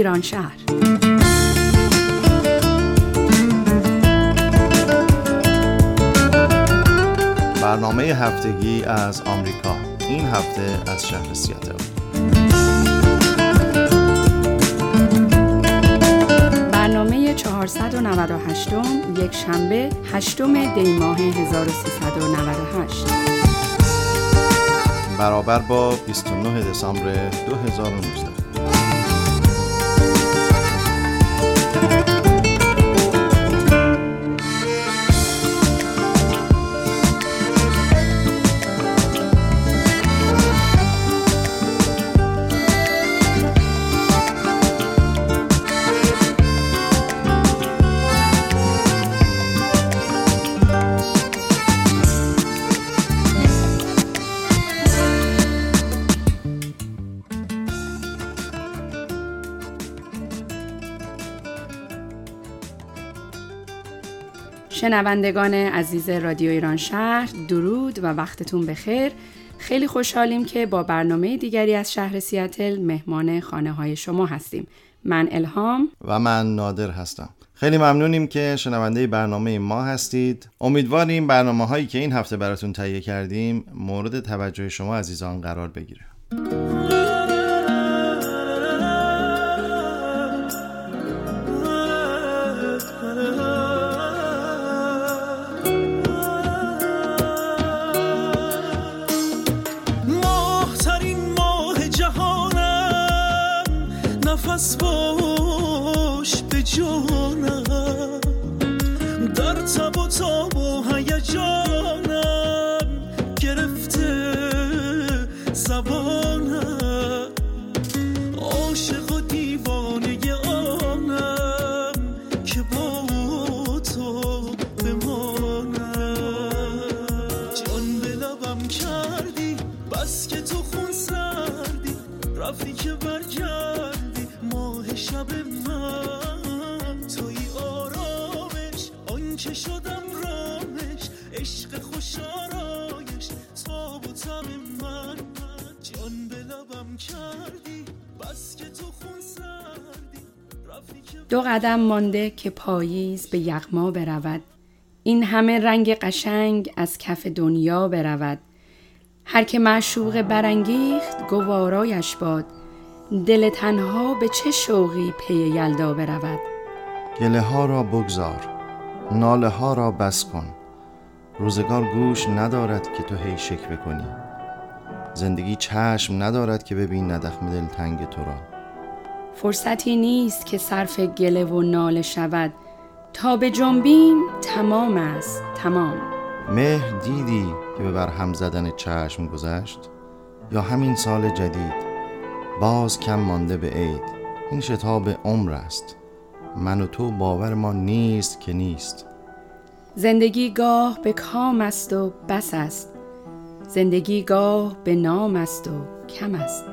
ایران شهر. برنامه هفتگی از آمریکا. این هفته از شهر سیاتل. برنامه 498 یک شنبه 8 دی ماه 1398 برابر با 29 دسامبر 2019 شنوندگان عزیز رادیو ایران شهر درود و وقتتون بخیر. خیلی خوشحالیم که با برنامه دیگری از شهر سیاتل مهمان خانه های شما هستیم. من الهام. و من نادر هستم. خیلی ممنونیم که شنونده برنامه ما هستید. امیدواریم برنامه هایی که این هفته براتون تهیه کردیم مورد توجه شما عزیزان قرار بگیره. و من. جان به لبم کردی بس که تو خون سردی. دو قدم مانده که پاییز به یغما برود. این همه رنگ قشنگ از کف دنیا برود. هر که معشوق برانگیخت گوارایش باد. دل تنها به چه شوقی پی یلدا برود؟ گله ها را بگذار ناله ها را بس کن. روزگار گوش ندارد که تو هی شکوه کنی زندگی چشم ندارد که ببین ندخم دل تنگ تو را. فرصتی نیست که صرف گله و ناله شود. تا به جنبیم تمام است تمام. مهر دیدی که به برهم زدن چشم گذشت؟ یا همین سال جدید؟ باز کم مانده به عید. این شتاب عمر است. من و تو باور ما نیست که نیست. زندگی گاه به کام است و بس است. زندگی گاه به نام است و کم است.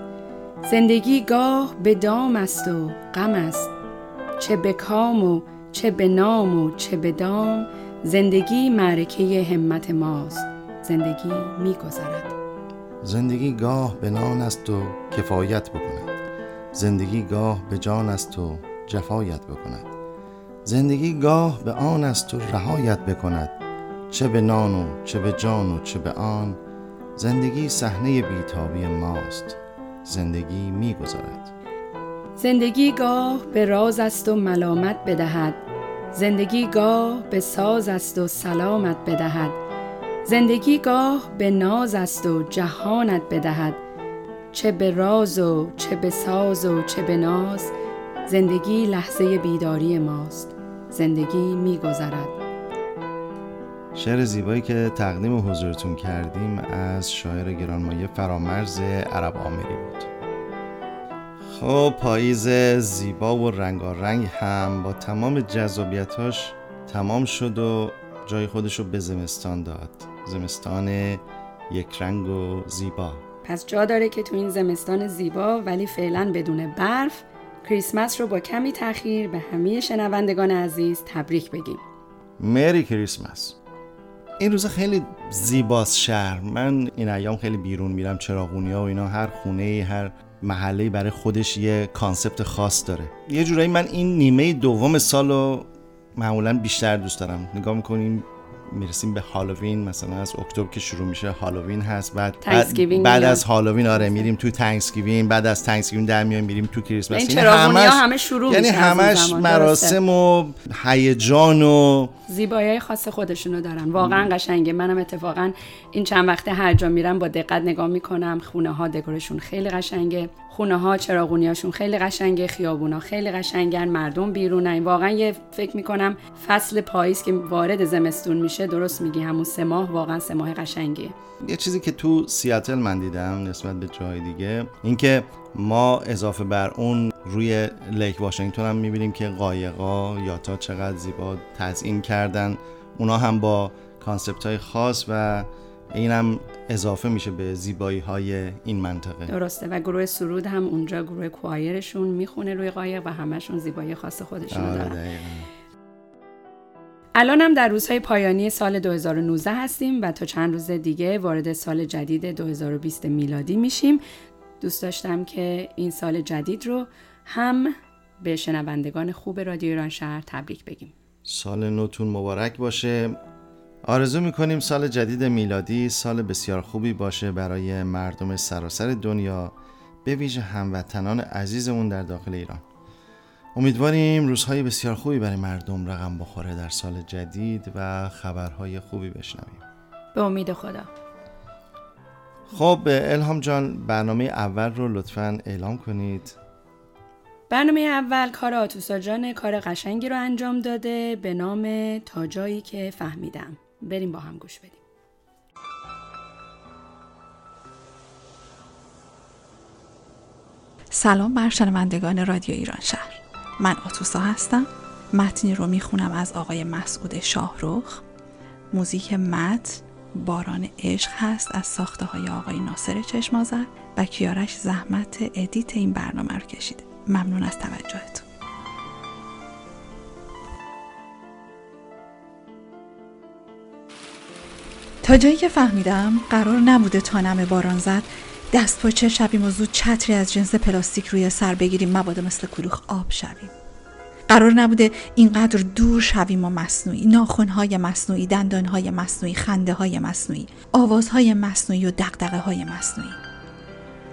زندگی گاه به دام است و غم است. چه به کام و چه به نام و چه به دام زندگی معرکه همت ماست. زندگی میگذرد زندگی گاه به نان است و کفایت بکند. زندگی گاه به جان است و جفایت بکند. زندگی گاه به آن است و رهایت بکند. چه به نان و چه به جان و چه به آن زندگی صحنه بیتابی ماست. زندگی میگذرد. زندگی گاه به راز است و ملامت بدهد. زندگی گاه به ساز است و سلامت بدهد. زندگی گاه به ناز است و جهانت بدهد. چه به راز و چه به ساز و چه به ناز زندگی لحظه بیداری ماست. زندگی میگذرد. شعر زیبایی که تقدیم حضورتون کردیم از شاعر گرانمایه فرامرز عرب آمری بود. خب پاییز زیبا و رنگارنگ هم با تمام جذابیتاش تمام شد و جای خودش رو به زمستان داد. زمستان یک رنگ و زیبا. پس جا داره که تو این زمستان زیبا ولی فعلا بدون برف کریسمس رو با کمی تاخیر به همه شنوندگان عزیز تبریک بگیم. Merry Christmas. این روزا خیلی زیباست شهر. من این ایام خیلی بیرون میرم چراغونی ها و اینا هر خونه هر محله برای خودش یه concept خاص داره. یه جورایی من این نیمه دوم سال رو معمولا بیشتر دوست دارم. نگاه می‌کنیم می‌رسیم به هالووین مثلا از اکتبر که شروع میشه هالووین هست بعد بعد, بعد از هالووین آره میریم تو تانکسگیوین بعد از تانکسگیوین در میایم میریم تو کریسمس این یعنی همش همه شروع یعنی همش مراسم و هیجان و زیبایی خاص خودشونو دارن. واقعا قشنگه. منم اتفاقا این چند وقته هر جا میرم با دقت نگاه می‌کنم. خونه ها دکورشون خیلی قشنگه. خونه ها چراغونیاشون خیلی قشنگه. خیابونا خیلی قشنگن. مردم بیرونن. واقعا یه فکر می‌کنم فصل پاییز که وارد زمستون میشه درست میگی. همون سه ماه واقعا سه ماه قشنگیه یه چیزی که تو سیاتل من دیدم نسبت به جای دیگه اینکه ما اضافه بر اون روی Lake Washington هم می‌بینیم که قایقا یا تا چقدر زیبا تزیین کردن. اونا هم با concept های خاص و اینم اضافه میشه به زیبایی های این منطقه. درسته. و گروه سرود هم اونجا گروه choir شون می‌خونه روی قایق و همشون زیبایی خاص خودشون آره دارن. الان هم در روزهای پایانی سال 2019 هستیم و تا چند روز دیگه وارد سال جدید 2020 میلادی میشیم. دوست داشتم که این سال جدید رو هم به شنوندگان خوب رادیو ایران شهر تبریک بگیم. سال نوتون مبارک باشه. آرزو می‌کنیم سال جدید میلادی سال بسیار خوبی باشه برای مردم سراسر دنیا به ویژه هموطنان عزیزمون در داخل ایران. امیدواریم روزهای بسیار خوبی برای مردم رقم بخوره در سال جدید و خبرهای خوبی بشنویم. به امید خدا. خب الهام جان برنامه اول رو لطفا اعلام کنید. برنامه اول کار آتوسا جان کار قشنگی رو انجام داده به نام تا جایی که فهمیدم. بریم با هم گوش بدیم. سلام بر شنوندگان رادیو ایران شهر. من آتوسا هستم. متنی رو می‌خونم از آقای مسعود شاهروخ موزیک متن باران عشق هست از ساخته های آقای ناصر چشمازر و کیارش زحمت ادیت این برنامه رو کشیده. ممنون از توجهتون. تا جایی که فهمیدم قرار نبوده تا نمه باران زد دست پاچه شویم و زود چتری از جنس پلاستیک روی سر بگیریم. مبادا مثل کلوخ آب شویم. قرار نبوده اینقدر دور شویم و مصنوعی ناخونهای مصنوعی دندانهای مصنوعی خنده های مصنوعی آوازهای مصنوعی و دقدقه های مصنوعی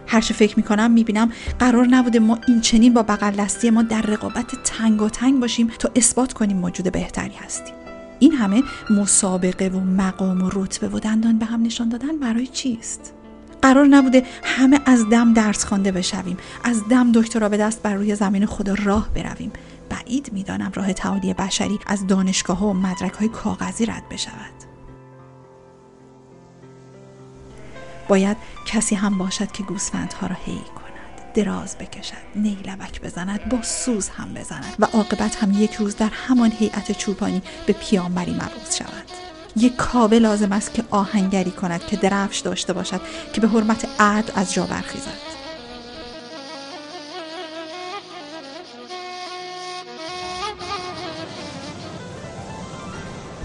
هرچه فکر می‌کنم می‌بینم قرار نبوده ما این چنین با بغل دستی ما در رقابت تنگ و تنگ باشیم تا اثبات کنیم موجود بهتری هستیم. این همه مسابقه و مقام و رتبه و دندان به هم نشان دادن برای چیست؟ قرار نبوده همه از دم درس خوانده بشویم از دم دکترا به دست بر روی زمین خدا راه برویم. بعید می‌دانم راه تعالی بشری از دانشگاه و مدرک های کاغذی رد بشود. باید کسی هم باشد که گوسفندها را هی کند دراز بکشد نیلبک بزند با سوز هم بزند و عاقبت هم یک روز در همان هیئت چوپانی به پیامبری مبعوث شود. یک کابه لازم است که آهنگری کند که درفش داشته باشد که به حرمت عدل از جا برخیزد.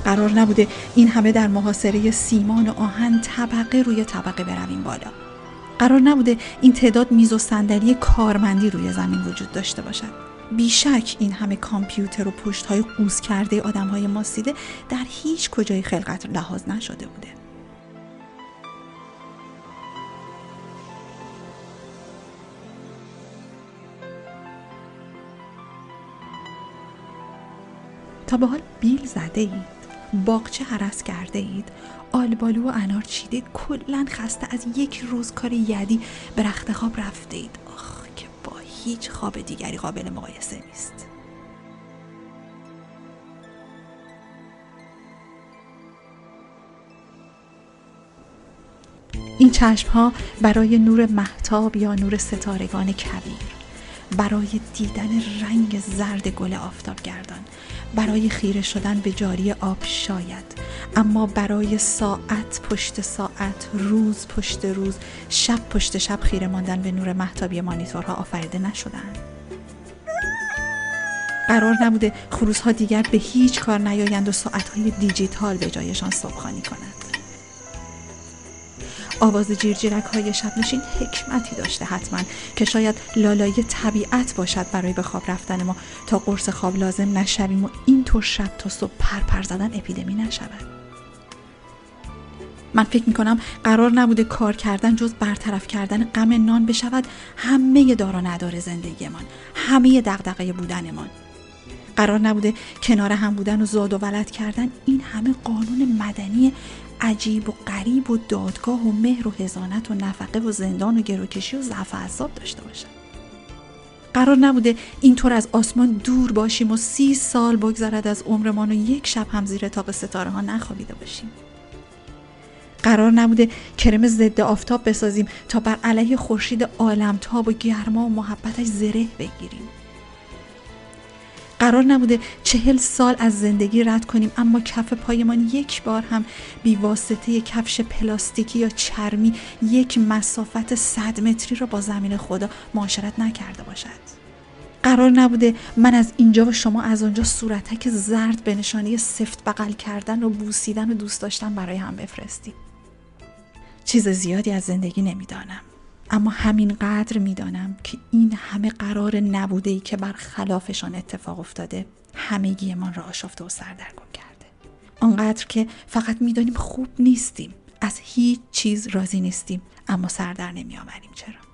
قرار نبوده این همه در محاصره سیمان و آهن طبقه روی طبقه برویم بالا. قرار نبوده این تعداد میز و صندلی کارمندی روی زمین وجود داشته باشد. بیشک این همه کامپیوتر و پشت های قوز کرده آدم های ماسیده در هیچ کجای خلقت لحاظ نشده بوده. تا به حال بیل زده اید باغچه حرس کرده اید آلبالو و انار چیدید کلا خسته از یک روز کار یدی به رخت خواب رفته اید. هیچ خواب دیگری قابل مقایسه نیست. این چشم ها برای نور محتاب یا نور ستارگان کبیر برای دیدن رنگ زرد گل آفتاب گردان برای خیره شدن به جاری آب شاید اما برای ساعت پشت ساعت روز پشت روز شب پشت شب خیره ماندن به نور محتابی مانیتورها آفریده نشدن. قرار نبوده خروزها دیگر به هیچ کار نیایند و ساعتهای دیجیتال به جایشان صبحخانی کنند. آواز جیرجیرک های شب نشین حکمتی داشته حتما که شاید لالای طبیعت باشد برای به خواب رفتن ما. تا قرص خواب لازم نشویم و اینطور شب تا صبح پرپر زدن اپیدمی نشود. من فکر می کنم قرار نبوده کار کردن جز برطرف کردن غم نان بشود همه دارا نداره زندگیمان همه دغدغه بودنمان. قرار نبوده کنار هم بودن و زاد و ولد کردن این همه قانون مدنی عجیب و غریب و دادگاه و مهر و هزانت و نفقه و زندان و گروکشی و ضعف اعصاب داشته باشد قرار نبوده اینطور از آسمان دور باشیم و سی سال بگذرد از عمرمان و یک شب هم زیر تاق ستاره ها نخوابیده باشیم. قرار نبوده کرم ضد آفتاب بسازیم تا بر علیه خورشید عالمتاب و گرما و محبتش زره بگیریم. قرار نبوده چهل سال از زندگی رد کنیم اما کف پایمان یک بار هم واسطه کفش پلاستیکی یا چرمی یک مسافت صد متری را با زمین خدا معاشرت نکرده باشد. قرار نبوده من از اینجا و شما از آنجا صورتک زرد به نشانی سفت بغل کردن و بوسیدن و دوست داشتن برای هم بفرستیم. چیز زیادی از زندگی نمی‌دانم. اما همین قدر می‌دانم که این همه قرار نبوده ای که بر خلافشان اتفاق افتاده همگی من را آشفته و سردرگم کرده. آنقدر که فقط می‌دانیم خوب نیستیم از هیچ چیز راضی نیستیم اما سردر نمی چرا؟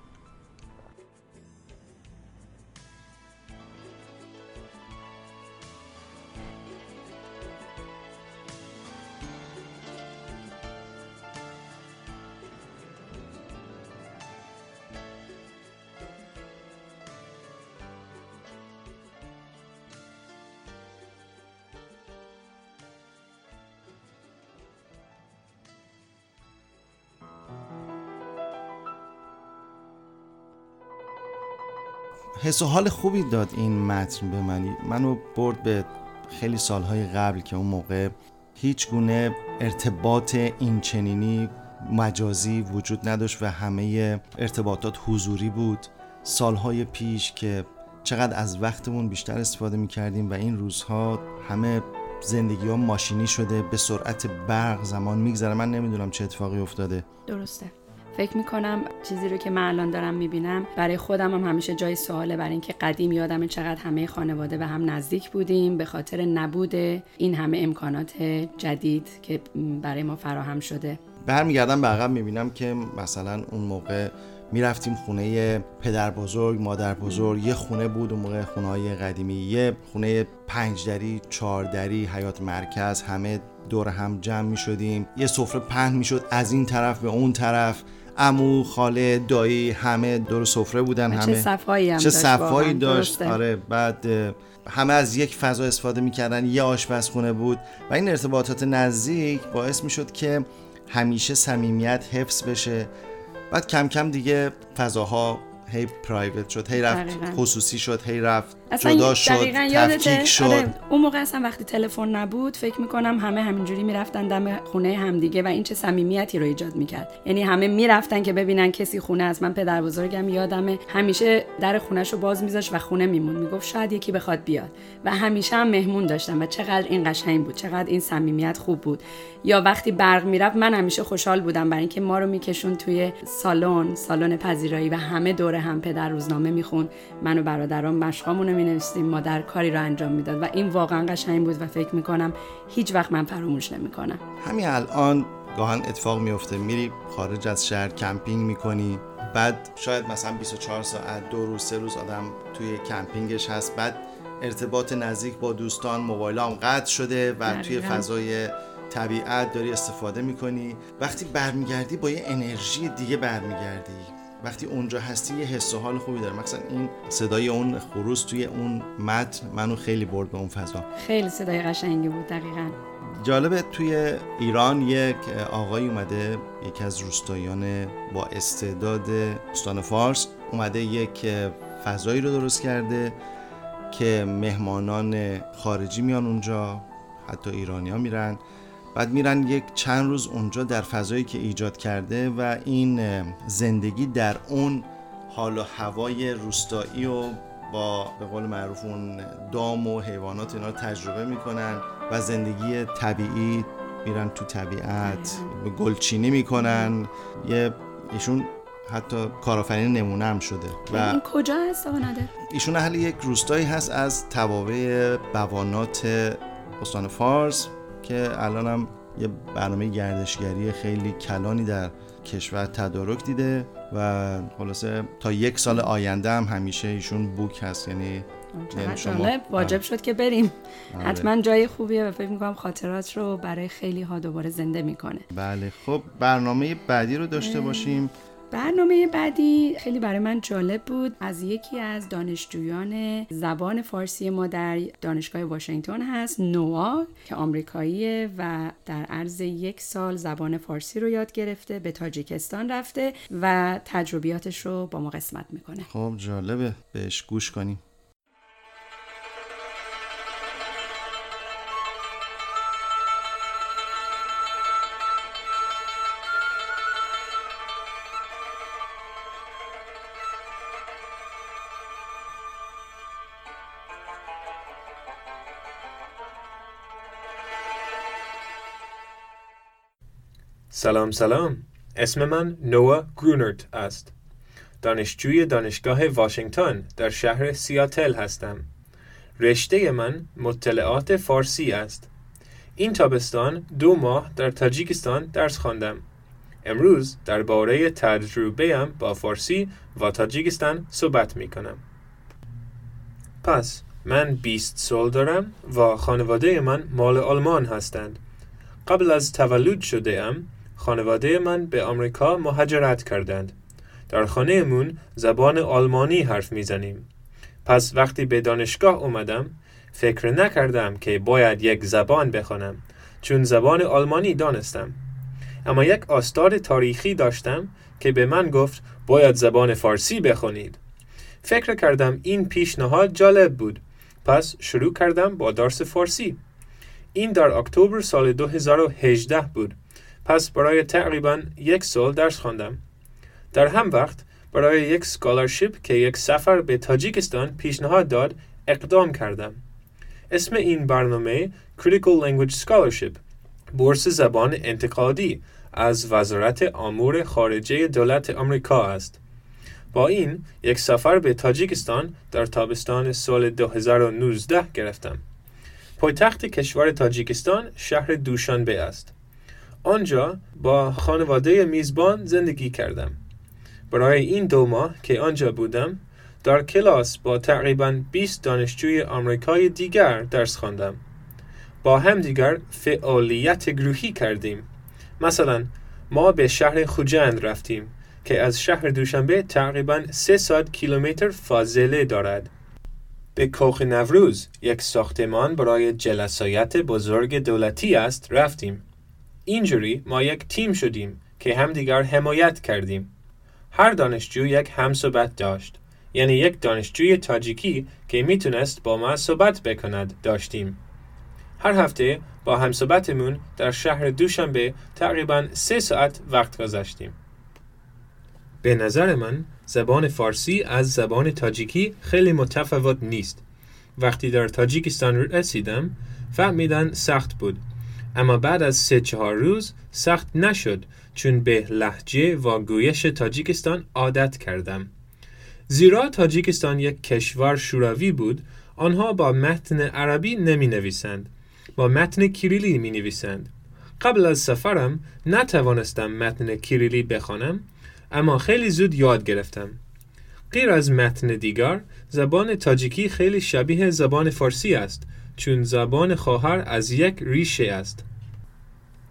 حس و حال خوبی داد این متن به منی منو برد به خیلی سالهای قبل که اون موقع هیچ گونه ارتباط این چنینی مجازی وجود نداشت و همه ارتباطات حضوری بود. سالهای پیش که چقدر از وقتمون بیشتر استفاده می کردیم و این روزها همه زندگی ها ماشینی شده به سرعت برق زمان میگذره. من نمی‌دونم چه اتفاقی افتاده. درسته. فکر می‌کنم چیزی رو که من الان دارم می‌بینم برای خودم هم همیشه جای سواله برای اینکه قدیم یادم چقدر همه خانواده به هم نزدیک بودیم به خاطر نبود این همه امکانات جدید که برای ما فراهم شده. برمیگردم به عقب می‌بینم که مثلا اون موقع می‌رفتیم خونه پدر بزرگ مادر بزرگ یه خونه بود اون موقع خونه های قدیمی یه خونه پنج دری چهار دری حیات مرکز همه دور هم جمع می شدیم یه سفره پهن می شد از این طرف به اون طرف. امو خاله دایی همه دور سفره بودن همه چه صفایی هم چه داشت صفایی. داشت. آره بعد همه از یک فضا استفاده می‌کردن یه آشپزخونه بود و این ارتباطات نزدیک باعث می‌شد که همیشه صمیمیت حفظ بشه بعد کم کم دیگه فضاها هی پرایوت شد هی رفت دقیقاً. خصوصی شد هی رفت اصلا جدا شد دقیقاً یادته؟ تفکیک شد. آره، اون موقع اصلا وقتی تلفن نبود فکر می‌کنم همه همینجوری می‌رفتن دم خونه همدیگه و این چه صمیمیتی رو ایجاد می‌کرد. یعنی همه می‌رفتن که ببینن کسی خونه از من پدر بزرگم یادمه همیشه در خونش رو باز میذاشت و خونه میمون می‌گفت شاید یکی بخواد بیاد. و همیشه هم مهمون داشتن و چقدر این قشنگ بود چقدر این صمیمیت خوب بود. یا وقتی برق می‌رفت من همیشه خوشحال بودم برای اینکه ما رو میکشون توی سالن سالن پذیرایی و همه دور هم پدر روزنامه میخون من و برادرام مشقامون رو مینوشتیم مادر کاری رو انجام می‌داد و این واقعا قشنگ بود و فکر می‌کنم هیچ وقت من فراموش نمی‌کنم. همین الان گاهن اتفاق میفته میری خارج از شهر کمپینگ می‌کنی بعد شاید مثلا 24 ساعت دو روز سه روز آدم توی کمپینگش هست بعد ارتباط نزدیک با دوستان موبایل هم قطع شده و توی دقیقاً. فضای طبیعت داری استفاده می‌کنی. وقتی برمیگردی با یه انرژی دیگه برمیگردی. وقتی اونجا هستی یه حس و حال خوبی داره. مثلا این صدای اون خروس توی اون متن منو خیلی برد به اون فضا. خیلی صدای قشنگی بود دقیقا. جالبه توی ایران یک آقای اومده یکی از روستاییان با استعداد استان فارس اومده یک فضایی رو درست کرده که مهمانان خارجی میان اونجا حتی ایرانی ها میرن. بعد میرن یک چند روز اونجا در فضایی که ایجاد کرده و این زندگی در اون حال و هوای روستایی و با به قول معروف اون دام و حیوانات اینا رو تجربه می‌کنن و زندگی طبیعی میرن تو طبیعت گلچینی می‌کنن یه ایشون حتی کارآفرین نمونه هم شده و این کجا هست آقا؟ ایشون اهل یک روستایی هست از توابع بوانات استان فارس که الان هم یه برنامه گردشگری خیلی کلانی در کشور تدارک دیده و خلاصه تا یک سال آینده هم همیشه ایشون بوک هست یعنی شما واجب شد که بریم. آره. حتما جای خوبیه و فکر می‌کنم خاطرات رو برای خیلی ها دوباره زنده می‌کنه. بله خب برنامه بعدی رو داشته باشیم. برنامه بعدی خیلی برای من جالب بود. از یکی از دانشجویان زبان فارسی ما در دانشگاه واشنگتن هست نوا که آمریکاییه و در عرض یک سال زبان فارسی رو یاد گرفته به تاجیکستان رفته و تجربیاتش رو با ما قسمت می‌کنه. خب جالبه. بهش گوش کنیم. سلام سلام. اسم من نوا گرونرت است. دانشجوی دانشگاه واشنگتن در شهر سیاتل هستم. رشته من مطلعات فارسی است. این تابستان دو ماه در تاجیکستان درس خواندم. امروز درباره تجربه با فارسی و تاجیکستان صحبت می کنم پس من 20 سال دارم و خانواده من مال آلمان هستند. قبل از تولد شده ام خانواده من به آمریکا مهاجرت کردند. در خانهمون زبان آلمانی حرف می‌زنیم. پس وقتی به دانشگاه اومدم فکر نکردم که باید یک زبان بخوانم چون زبان آلمانی دانستم. اما یک آستار تاریخی داشتم که به من گفت باید زبان فارسی بخونید. فکر کردم این پیشنهاد جالب بود. پس شروع کردم با درس فارسی. این در اکتبر سال 2018 بود. پس برای تقریبا یک سال درس خواندم. در هم وقت برای یک سکالرشیپ که یک سفر به تاجیکستان پیشنهاد داد اقدام کردم. اسم این برنامه Critical Language Scholarship بورس زبان انتقادی از وزارت امور خارجه دولت آمریکا است. با این یک سفر به تاجیکستان در تابستان سال 2019 گرفتم. پایتخت کشور تاجیکستان شهر دوشانبه است. آنجا با خانواده میزبان زندگی کردم. برای این دو ماه که آنجا بودم در کلاس با تقریبا 20 دانشجوی آمریکای دیگر درس خواندم. با هم دیگر فعالیت گروهی کردیم. مثلا ما به شهر خوجند رفتیم که از شهر دوشنبه تقریبا 300 کیلومتر فاصله دارد. به کوخ نوروز یک ساختمان برای جلسایت بزرگ دولتی است رفتیم. اینجوری ما یک تیم شدیم که همدیگر حمایت کردیم. هر دانشجو یک همصحبت داشت. یعنی یک دانشجوی تاجیکی که می‌تونست با ما صحبت بکند داشتیم. هر هفته با همصحبتمون در شهر دوشنبه تقریبا سه ساعت وقت گذاشتیم. به نظر من زبان فارسی از زبان تاجیکی خیلی متفاوت نیست. وقتی در تاجیکستان رسیدم فهمیدن سخت بود اما بعد از سه چهار روز سخت نشد چون به لحجه و گویش تاجیکستان عادت کردم. زیرا تاجیکستان یک کشور شوروی بود آنها با متن عربی نمی نویسند با متن کیریلی می نویسند قبل از سفرم نتوانستم متن کیریلی بخوانم اما خیلی زود یاد گرفتم. غیر از متن دیگر زبان تاجیکی خیلی شبیه زبان فارسی است. چون زبان خواهر از یک ریشه است.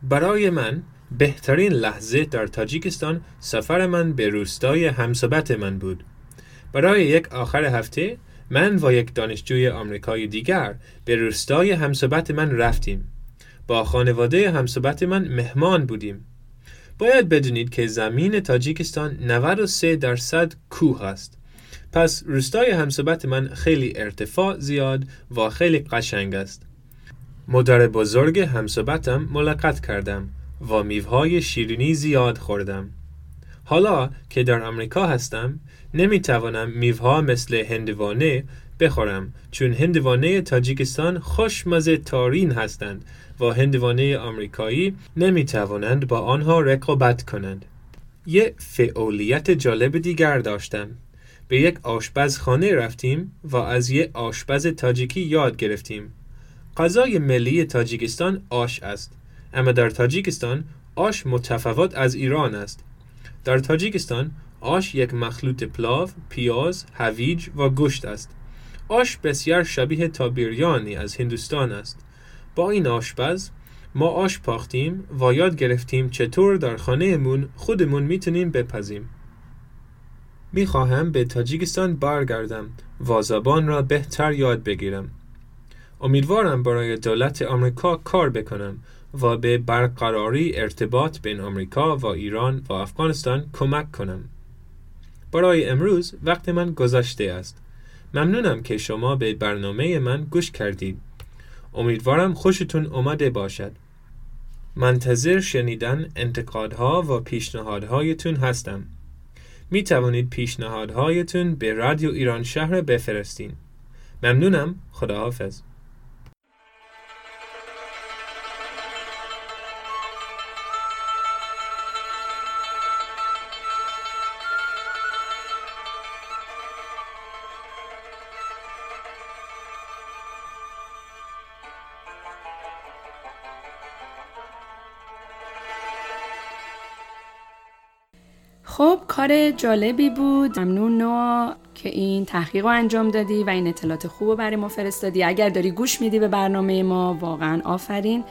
برای من بهترین لحظه در تاجیکستان سفر من به روستای همسبت من بود. برای یک آخر هفته من و یک دانشجوی آمریکایی دیگر به روستای همسبت من رفتیم. با خانواده همسبت من مهمان بودیم. باید بدونید که زمین تاجیکستان 93 درصد کوه است. پس روستای همسبت من خیلی ارتفاع زیاد و خیلی قشنگ است. مادر بزرگ همسبتم ملاقات کردم و میوهای شیرینی زیاد خوردم. حالا که در امریکا هستم نمی توانم میوها مثل هندوانه بخورم چون هندوانه تاجیکستان خوشمزه تارین هستند و هندوانه آمریکایی نمی توانند با آنها رقابت کنند. یه فعالیت جالب دیگر داشتم. به یک آشپزخانه رفتیم و از یک آشپز تاجیکی یاد گرفتیم. غذای ملی تاجیکستان آش است. اما در تاجیکستان آش متفاوت از ایران است. در تاجیکستان آش یک مخلوط پلاو، پیاز، هویج و گوشت است. آش بسیار شبیه تابیریانی از هندوستان است. با این آشپز ما آش پاختیم و یاد گرفتیم چطور در خانهمون خودمون می‌تونیم بپزیم. می‌خواهم به تاجیکستان برگردم و زبان را بهتر یاد بگیرم. امیدوارم برای دولت آمریکا کار بکنم و به برقراری ارتباط بین آمریکا و ایران و افغانستان کمک کنم. برای امروز وقت من گذشته است. ممنونم که شما به برنامه من گوش کردید. امیدوارم خوشتون اومده باشد. منتظر شنیدن انتقادها و پیشنهادهایتون هستم. می توانید پیشنهادهایتون به رادیو ایران شهر بفرستین. ممنونم. خداحافظ. کار جالبی بود. ممنون نوا که این تحقیق رو انجام دادی و این اطلاعات خوب رو برای ما فرستادی. اگر داری گوش میدی به برنامه ما واقعا آفرین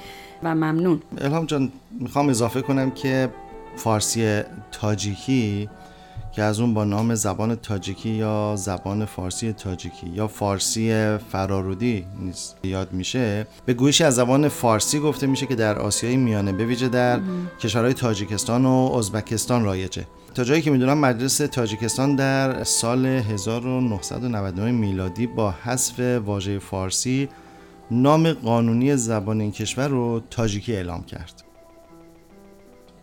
و ممنون. الهام جان می‌خوام اضافه کنم که فارسی تاجیکی که از اون با نام زبان تاجیکی یا زبان فارسی تاجیکی یا فارسی فرارودی یاد میشه به گویشی از زبان فارسی گفته میشه که در آسیای میانه به ویژه در کشورهای تاجیکستان و ازبکستان رایجه. تا جایی که می‌دونم مجلس تاجیکستان در سال 1999 میلادی با حذف واژه فارسی نام قانونی زبان این کشور رو تاجیکی اعلام کرد.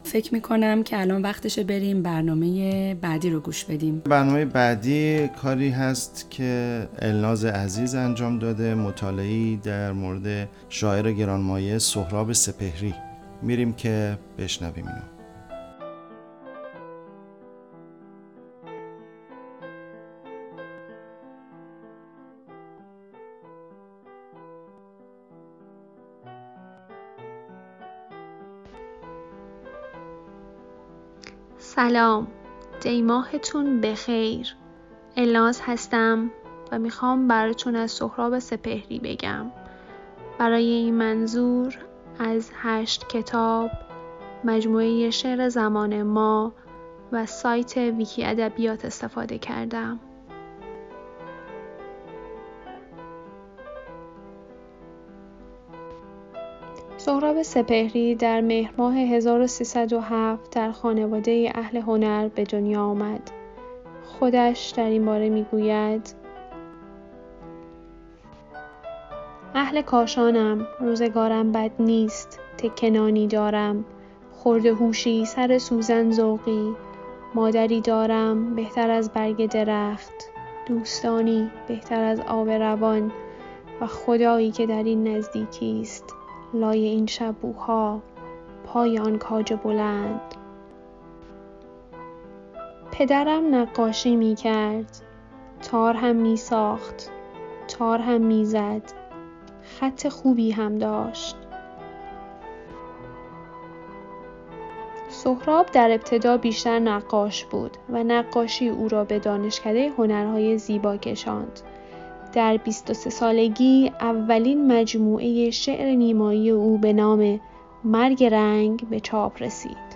فکر می‌کنم که الان وقتشه بریم برنامه بعدی رو گوش بدیم. برنامه بعدی کاری هست که الناز عزیز انجام داده مطالعی در مورد شاعر گرانمایه سهراب سپهری. میریم که بشنویم اینو سلام. دیماهتون بخیر. الناز هستم و می‌خوام براتون از سهراب سپهری بگم. برای این منظور از هشت کتاب مجموعه شعر زمان ما و سایت ویکی ادبیات استفاده کردم. سهراب سپهری در مهر ماه 1307 در خانواده اهل هنر به دنیا آمد. خودش در این باره می‌گوید اهل کاشانم روزگارم بد نیست تکنانی دارم. خورده هوشی سر سوزن ذوقی. مادری دارم بهتر از برگ درخت. دوستانی بهتر از آب روان. و خدایی که در این نزدیکی است. لای این شبوها پای آن کاج بلند. پدرم نقاشی می کرد تار هم می ساخت تار هم می زد خط خوبی هم داشت. سهراب در ابتدا بیشتر نقاش بود و نقاشی او را به دانشکده هنرهای زیبا کشاند. در 23 سالگی اولین مجموعه شعر نیمایی او به نام مرگ رنگ به چاپ رسید.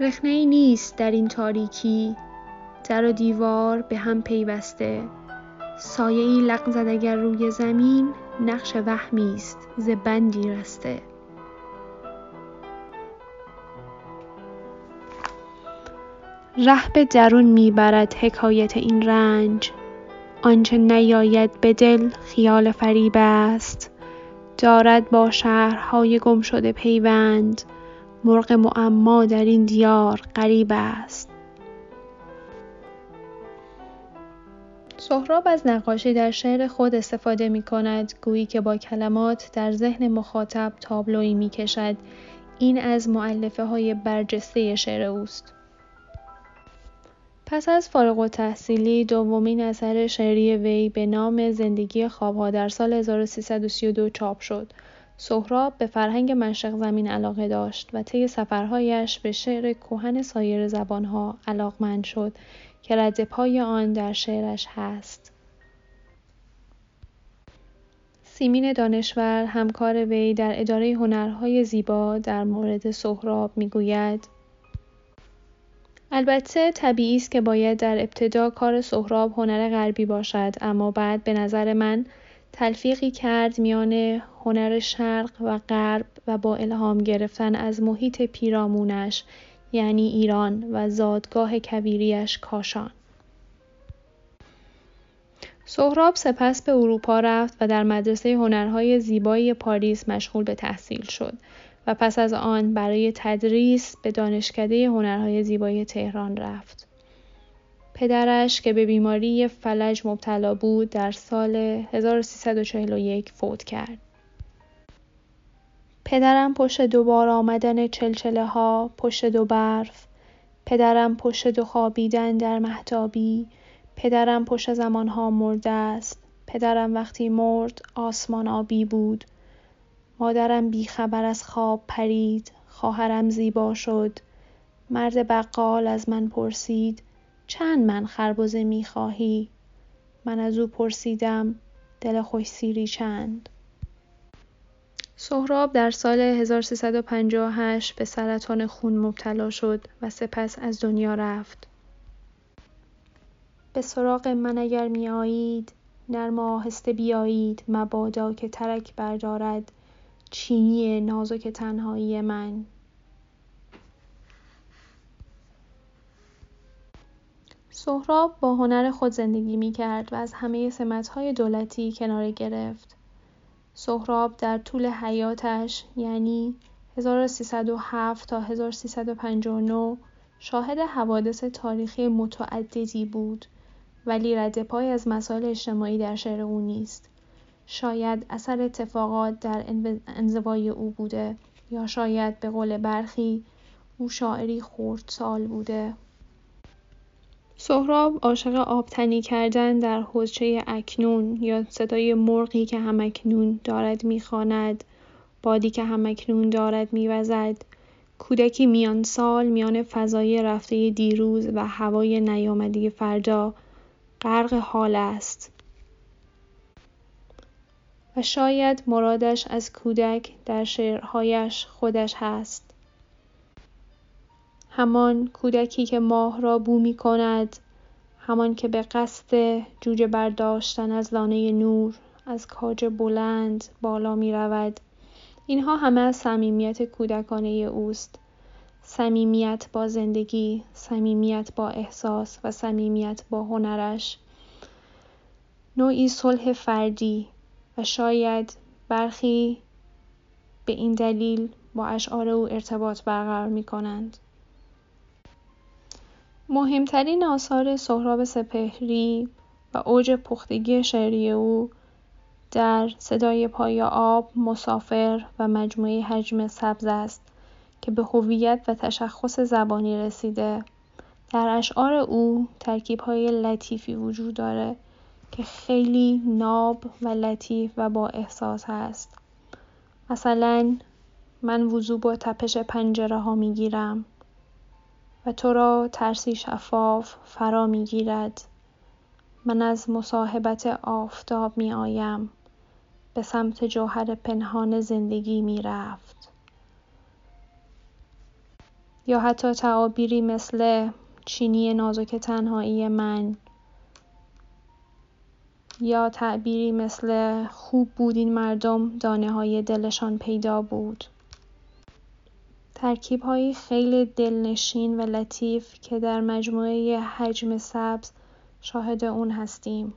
رخنه ای نیست در این تاریکی در و دیوار به هم پیوسته سایه ای لغزد اگر روی زمین نقش وهمی است ز بندی رسته ره به درون می‌برد حکایت این رنج. آنچه نیاید به دل خیال فریب است. دارد با شهرهای گم شده پیوند. مرغ معما در این دیار غریب است. سهراب از نقاشی در شعر خود استفاده می کند گویی که با کلمات در ذهن مخاطب تابلویی می کشد این از معلفه های برجسته شعر اوست. پس از فارغ و تحصیلی دومین اثر شعری وی به نام زندگی خوابها در سال 1332 چاپ شد. سهراب به فرهنگ مشرق زمین علاقه داشت و طی سفرهایش به شعر کوهن سایر زبانها علاقمند شد که رد پای آن در شعرش هست. سیمین دانشور همکار وی در اداره هنرهای زیبا در مورد سهراب می‌گوید البته طبیعی است که باید در ابتدا کار سهراب هنر غربی باشد اما بعد به نظر من تلفیقی کرد میان هنر شرق و غرب و با الهام گرفتن از محیط پیرامونش یعنی ایران و زادگاه کبیریش کاشان. سهراب سپس به اروپا رفت و در مدرسه هنرهای زیبایی پاریس مشغول به تحصیل شد. و پس از آن برای تدریس به دانشکده هنرهای زیبایی تهران رفت. پدرش که به بیماری فلج مبتلا بود در سال 1341 فوت کرد. پدرم پشت دو بار آمدن چلچله ها پشت دو برف پدرم پشت دو خوابیدن در محتابی پدرم پشت زمانها مرده است پدرم وقتی مرد آسمان آبی بود مادرم بیخبر از خواب پرید. خواهرم زیبا شد. مرد بقال از من پرسید چند من خربزه می‌خواهی من از او پرسیدم دل خوش سیری چند؟ سهراب در سال 1358 به سرطان خون مبتلا شد و سپس از دنیا رفت. به سراغ من اگر می آیید نرم آهسته بیایید مبادا که ترک بردارد. چینی نازک تنهایی من سهراب با هنر خود زندگی می کرد و از همه سمتهای دولتی کناره گرفت. سهراب در طول حیاتش یعنی 1307 تا 1359 شاهد حوادث تاریخی متعددی بود ولی رد پای از مسائل اجتماعی در شعر او نیست. شاید اثر اتفاقات در انزوای او بوده یا شاید به قول برخی او شاعری سال بوده. سهراب عاشق آبتنی کردن در حوزچه اکنون یا صدای مرغی که همکنون دارد می‌خواند بادی که همکنون دارد میوزد کودکی میان سال میان فضای رفته دیروز و هوای نیامدی فردا غرق حال است. و شاید مرادش از کودک در شعرهایش خودش هست. همان کودکی که ماه را بو می کند همان که به قصد جوجه برداشتن از لانه نور از کاج بلند بالا می رود. اینها همه از صمیمیت کودکانه اوست. صمیمیت با زندگی صمیمیت با احساس و صمیمیت با هنرش. نوعی صلح فردی و شاید برخی به این دلیل با اشعار او ارتباط برقرار می کنند. مهمترین آثار سهراب سپهری و اوج پختگی شعری او در صدای پای آب، مسافر و مجموعه حجم سبز است که به هویت و تشخص زبانی رسیده. در اشعار او ترکیب‌های لطیفی وجود داره که خیلی ناب و لطیف و با احساس هست. مثلا من وضو با تپش پنجره ها می گیرم و تو را ترسی شفاف فرا می گیرد من از مصاحبت آفتاب می آیم به سمت جوهر پنهان زندگی می رفت یا حتی تعابیری مثل چینی نازک تنهایی من. یا تعبیری مثل خوب بود این مردم دانه های دلشان پیدا بود. ترکیب های خیلی دلنشین و لطیف که در مجموعه حجم سبز شاهد اون هستیم.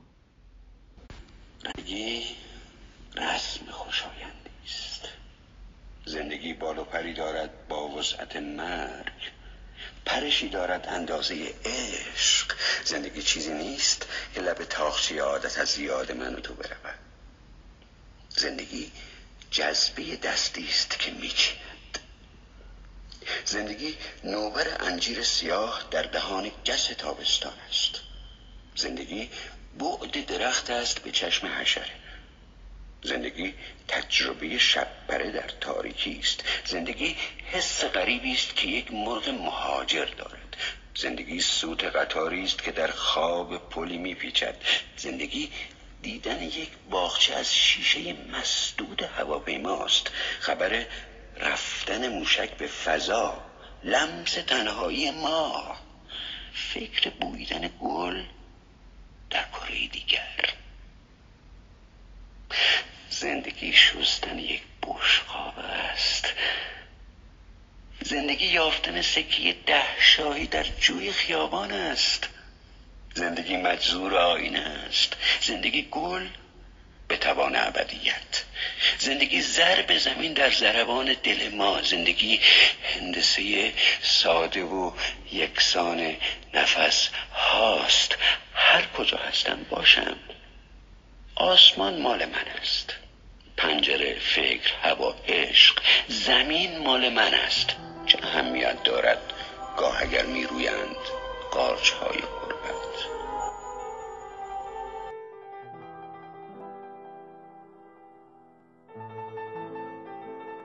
زندگی رسم خوشایندی است. زندگی بال و پری دارد با وسعت مرگ. پرشی دارد اندازه عشق. زندگی چیزی نیست. که لب تاخچه عادت از یاد من و تو برود. زندگی جذبه دستی است که میچیند. زندگی نوبر انجیر سیاه در دهان گس تابستان است. زندگی بعد درخت است به چشم حشره. زندگی تجربه شبپره در تاریکی است. زندگی حس غریبی است که یک مرغ مهاجر دارد. زندگی سوت قطاری است که در خواب پلی میپیچد. زندگی دیدن یک باغچه از شیشه مسدود هواپیماست. خبر رفتن موشک به فضا لمس تنهایی ما. فکر بویدن گل در کره دیگر. زندگی شستن یک بشقاب است. زندگی یافتن سکه ده شاهی در جوی خیابان است. زندگی مجزور آینه است. زندگی گل به توان ابدیت. زندگی ضرب زمین در زربان دل ما. زندگی هندسه ساده و یکسان نفس هاست. هر کجا هستم باشم. آسمان مال من است. پنجره فکر هوا عشق زمین مال من است. چه اهمیت دارد؟ گاه اگر میرویند قارچ های غربت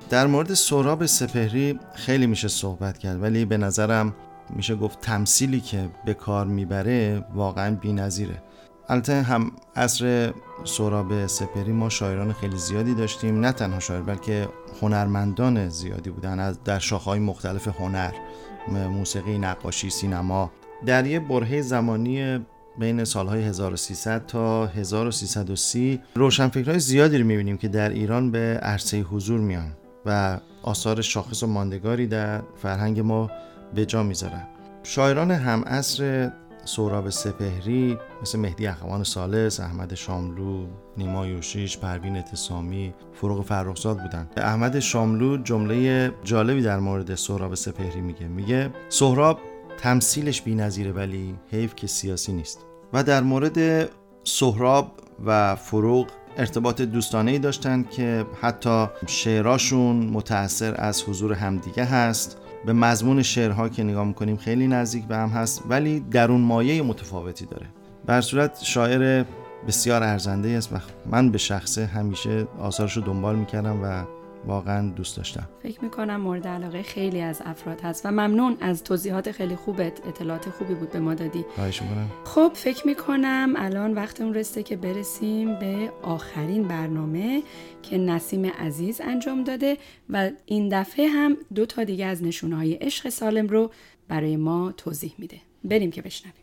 در مورد سهراب سپهری خیلی میشه صحبت کرد ولی به نظرم میشه گفت تمثیلی که به کار می‌بره واقعا بی‌نظیره. البته هم عصر سهراب سپهری ما شاعران خیلی زیادی داشتیم. نه تنها شاعر بلکه هنرمندان زیادی بودن. از در شاخه‌های مختلف هنر موسیقی نقاشی سینما. در یه برهه زمانی بین سالهای 1300 تا 1330 روشنفکرهای زیادی رو می‌بینیم که در ایران به عرصه حضور میان و آثار شاخص و ماندگاری در فرهنگ ما به جا می‌ذارن. شاعران هم عصر سهراب سپهری مثل مهدی اخوان سالس، احمد شاملو، نیما یوشیش، پروین اتسامی، فروغ فرخزاد بودن. احمد شاملو جمله جالبی در مورد سهراب سپهری میگه. میگه سهراب تمثیلش بی‌نظیره ولی حیف که سیاسی نیست. و در مورد سهراب و فروغ ارتباط دوستانه ای داشتن که حتی شعراشون متأثر از حضور همدیگه هست به مضمون شعرها که نگاه می‌کنیم خیلی نزدیک به هم هست ولی درون مایه متفاوتی داره. بر صورت شاعر بسیار ارزنده است و من به شخصه همیشه آثارش رو دنبال می‌کردم و واقعا دوست داشتم. فکر می‌کنم مورد علاقه خیلی از افراد هست و ممنون از توضیحات خیلی خوبت. اطلاعات خوبی بود به ما دادی. خب فکر می‌کنم الان وقت اون رسته که برسیم به آخرین برنامه که نسیم عزیز انجام داده و این دفعه هم دو تا دیگه از نشونه های عشق سالم رو برای ما توضیح میده. بریم که بشنویم.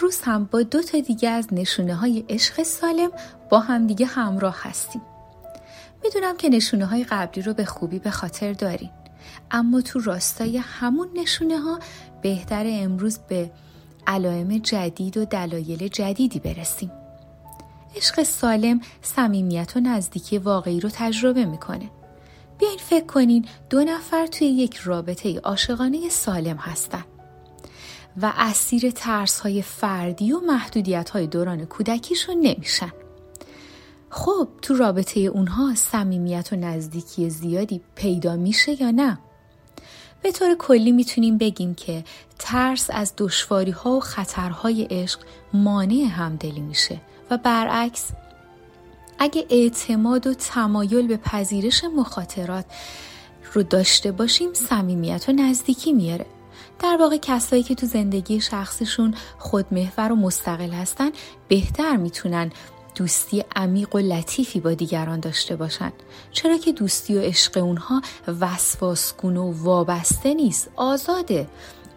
امروز هم با دو تا دیگه از نشونه های عشق سالم با هم دیگه همراه هستیم. می‌دونم که نشونه های قبلی رو به خوبی به خاطر دارین. اما تو راستای همون نشونه ها بهتر امروز به علائم جدید و دلایل جدیدی برسیم. عشق سالم صمیمیت و نزدیکی واقعی رو تجربه می‌کنه. بیاین فکر کنین دو نفر توی یک رابطه عاشقانه سالم هستن. و اسیر ترس های فردی و محدودیت های دوران کودکیشون نمیشن. خب تو رابطه اونها صمیمیت و نزدیکی زیادی پیدا میشه یا نه؟ به طور کلی می‌تونیم بگیم که ترس از دشواری ها و خطرهای عشق مانع همدلی میشه و برعکس اگه اعتماد و تمایل به پذیرش مخاطرات رو داشته باشیم صمیمیت و نزدیکی میاره در واقع کسایی که تو زندگی شخصشون خودمحور و مستقل هستن بهتر می‌تونن دوستی عمیق و لطیفی با دیگران داشته باشن. چرا که دوستی و عشق اونها وسواسگون و وابسته نیست آزاده.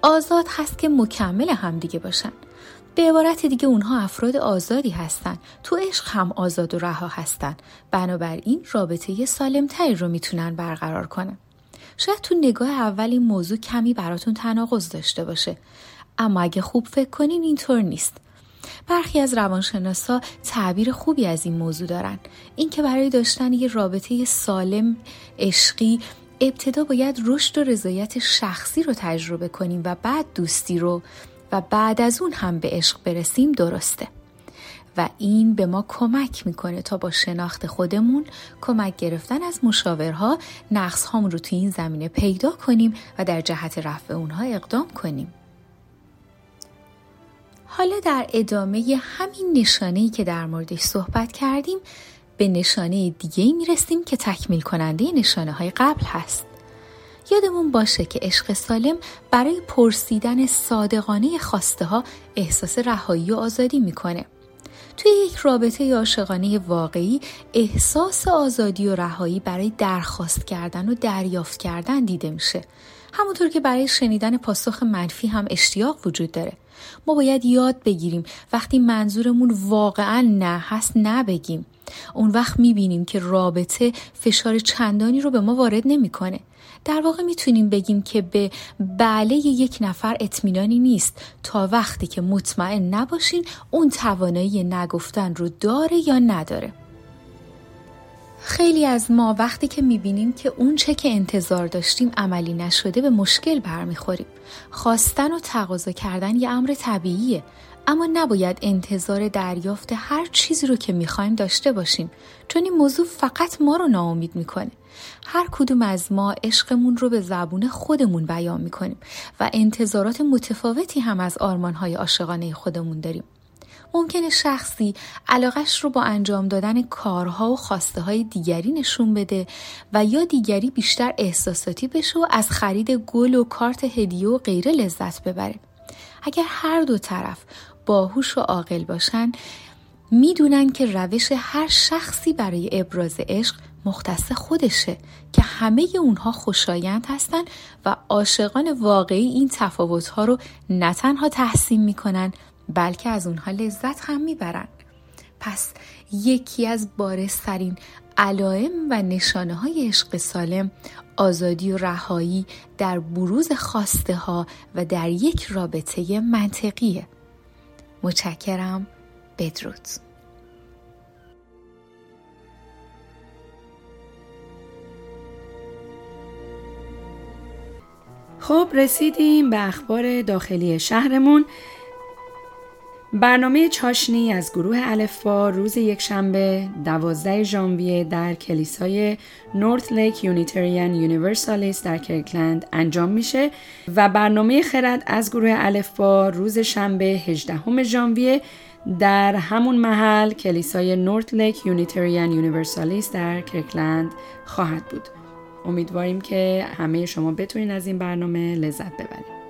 آزاد هست که مکمل همدیگه باشن. به عبارت دیگه اونها افراد آزادی هستن. تو عشق هم آزاد و رها هستن. بنابراین رابطه سالمتری رو می‌تونن برقرار کنن. شاید تو نگاه اول این موضوع کمی براتون تناقض داشته باشه. اما اگه خوب فکر کنین اینطور نیست. برخی از روانشناسا تعبیر خوبی از این موضوع دارن. اینکه برای داشتن یه رابطه سالم عشقی ابتدا باید رشد و رضایت شخصی رو تجربه کنیم و بعد دوستی رو و بعد از اون هم به عشق برسیم درسته. و این به ما کمک می‌کنه تا با شناخت خودمون کمک گرفتن از مشاورها نقص هامون رو تو این زمینه پیدا کنیم و در جهت رفع اونها اقدام کنیم حالا در ادامه همین نشانه که در موردش صحبت کردیم به نشانه دیگه می‌رسیم که تکمیل کننده نشانه های قبل هست. یادمون باشه که عشق سالم برای پرسیدن صادقانه خواسته ها احساس رهایی و آزادی می‌کنه. توی یک رابطه عاشقانه واقعی احساس آزادی و رهایی برای درخواست کردن و دریافت کردن دیده میشه. همونطور که برای شنیدن پاسخ منفی هم اشتیاق وجود داره. ما باید یاد بگیریم وقتی منظورمون واقعا نه هست نبگیم اون وقت می‌بینیم که رابطه فشار چندانی رو به ما وارد نمی‌کنه. در واقع می‌تونیم بگیم که به بله یک نفر اطمینانی نیست تا وقتی که مطمئن نباشین اون توانایی نگفتن رو داره یا نداره. خیلی از ما وقتی که می‌بینیم که اون چه که انتظار داشتیم عملی نشده به مشکل برمیخوریم. خواستن و تقاضا کردن یه امر طبیعیه اما نباید انتظار دریافت هر چیزی رو که می‌خوایم داشته باشیم چون این موضوع فقط ما رو ناامید می‌کنه. هر کدوم از ما عشقمون رو به زبون خودمون بیان می‌کنیم و انتظارات متفاوتی هم از آرمانهای عاشقانه خودمون داریم. ممکنه شخصی علاقش رو با انجام دادن کارها و خواسته های دیگری نشون بده و یا دیگری بیشتر احساساتی بشه و از خرید گل و کارت هدیه و غیره لذت ببره. اگر هر دو طرف باهوش و عاقل باشن می‌دونن که روش هر شخصی برای ابراز عشق مختص خودشه که همه اونها خوشایند هستن و عاشقان واقعی این تفاوتها رو نه تنها تحسین می‌کنن بلکه از اونها لذت هم می‌برن. پس یکی از بارسترین علائم و نشانه های عشق سالم آزادی و رهایی در بروز خواسته ها و در یک رابطه منطقیه. متشکرم. بدرود. خب رسیدیم به اخبار داخلی شهرمون. برنامه چاشنی از گروه الفا روز یکشنبه 12 ژانویه در کلیسای Northlake Unitarian Universalist در کرکلند انجام میشه و برنامه خرد از گروه الفا روز شنبه 18 ژانویه در همون محل کلیسای Northlake Unitarian Universalist در کرکلند خواهد بود. امیدواریم که همه شما بتونین از این برنامه لذت ببرید.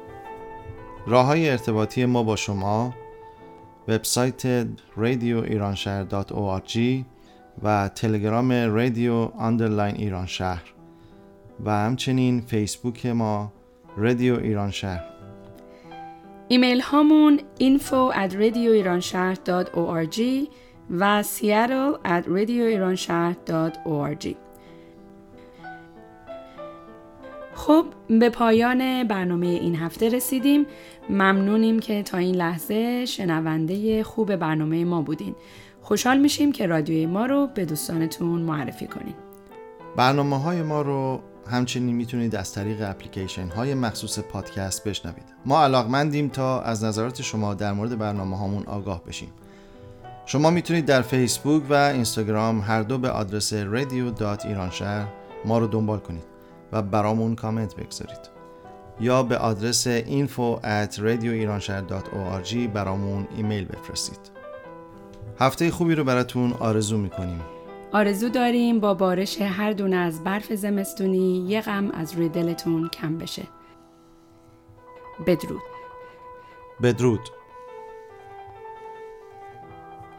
راه های ارتباطی ما با شما وبسایت رادیو ایرانشهر و تلگرام رادیو underline ایران شهر و همچنین فیسبوک ما رادیو ایران شهر ایمیل هامون info و seattle خب به پایان برنامه این هفته رسیدیم. ممنونیم که تا این لحظه شنونده خوب برنامه ما بودین. خوشحال میشیم که رادیوی ما رو به دوستانتون معرفی کنید برنامه های ما رو همچنین می‌تونید از طریق اپلیکیشن های مخصوص پادکست بشنوید. ما علاقمندیم تا از نظرات شما در مورد برنامه هامون آگاه بشیم. شما می‌تونید در فیسبوک و اینستاگرام هر دو به آدرس radio.iranshar ما رو دنبال کنید. و برامون کامنت بگذارید. یا به آدرس info at radioiranshahr.org برامون ایمیل بفرستید. هفته خوبی رو براتون آرزو می‌کنیم. آرزو داریم با بارش هر دونه از برف زمستونی یه غم از روی دلتون کم بشه. بدرود. بدرود.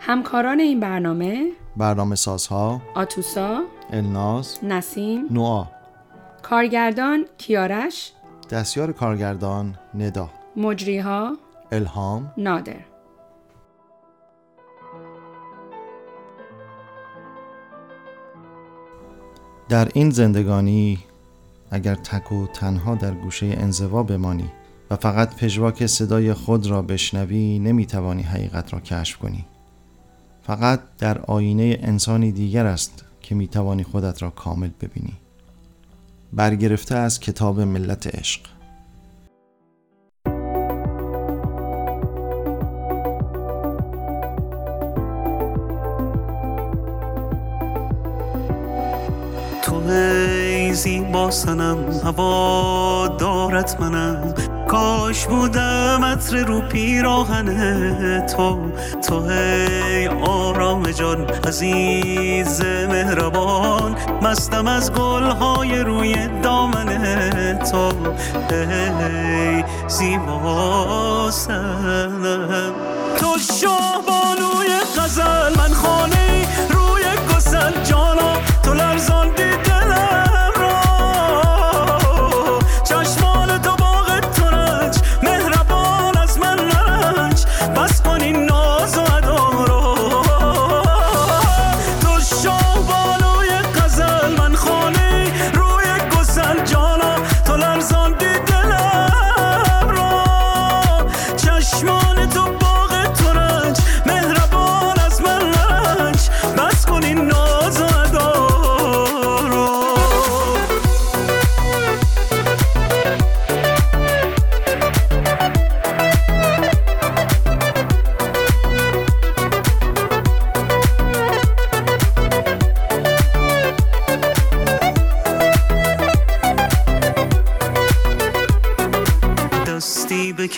همکاران این برنامه برنامه سازها آتوسا الناز نسیم نوآ. کارگردان کیارش دستیار کارگردان ندا مجریها الهام نادر. در این زندگانی اگر تک و تنها در گوشه انزوا بمانی و فقط پژواک صدای خود را بشنوی نمی‌توانی حقیقت را کشف کنی. فقط در آینه انسانی دیگر است که می‌توانی خودت را کامل ببینی. برگرفته از کتاب ملت عشق. تو زیبا سنم هوا دارت منم. کاش بودم عطر رو پیراهن تو. تو ای آرام جان عزیز مهربان مستم از گلهای روی دامن تو. ای زیبا سنم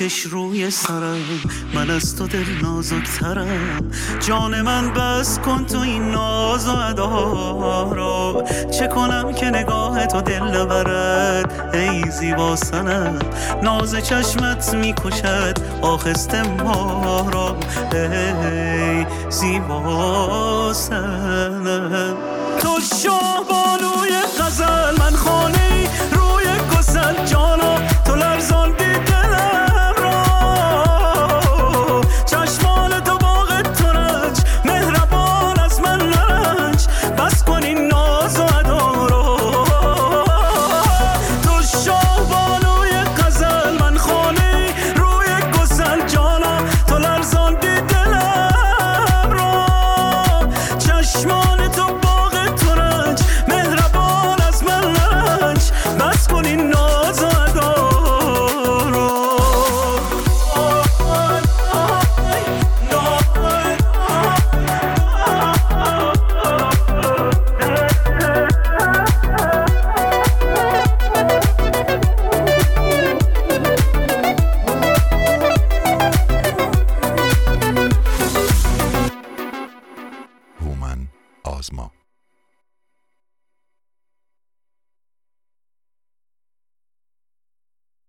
بکش روی سرم. من از تو دل نازکترم. جان من بس کن تو این ناز و ادا را. چه کنم که نگاه تو دل نبرد ای زیبا سنم ناز چشمت می‌کشد آخسته ما را. ای زیبا سنم تو با